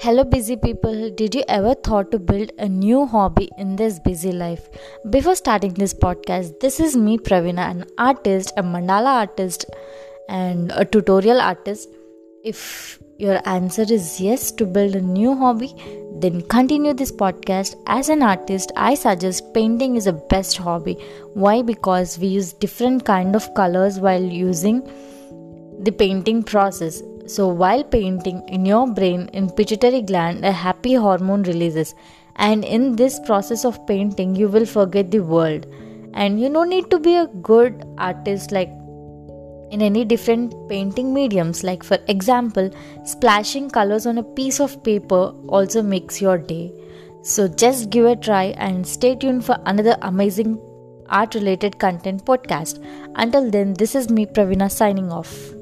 Hello, busy people. Did you ever thought to build a new hobby in this busy life? Before starting this podcast, this is me, Pravina, an artist, a mandala artist, and a tutorial artist. If your answer is yes to build a new hobby, then continue this podcast. As an artist, I suggest painting is the best hobby. Why? Because we use different kind of colors while using the painting process so, while painting, in your brain, in pituitary gland, a happy hormone releases, and in this process of painting, you will forget the world. And you don't need to be a good artist like in any different painting mediums. Like, for example, splashing colors on a piece of paper also makes your day. So, just give a try and stay tuned for another amazing art related content podcast. Until then, this is me, Pravina, signing off.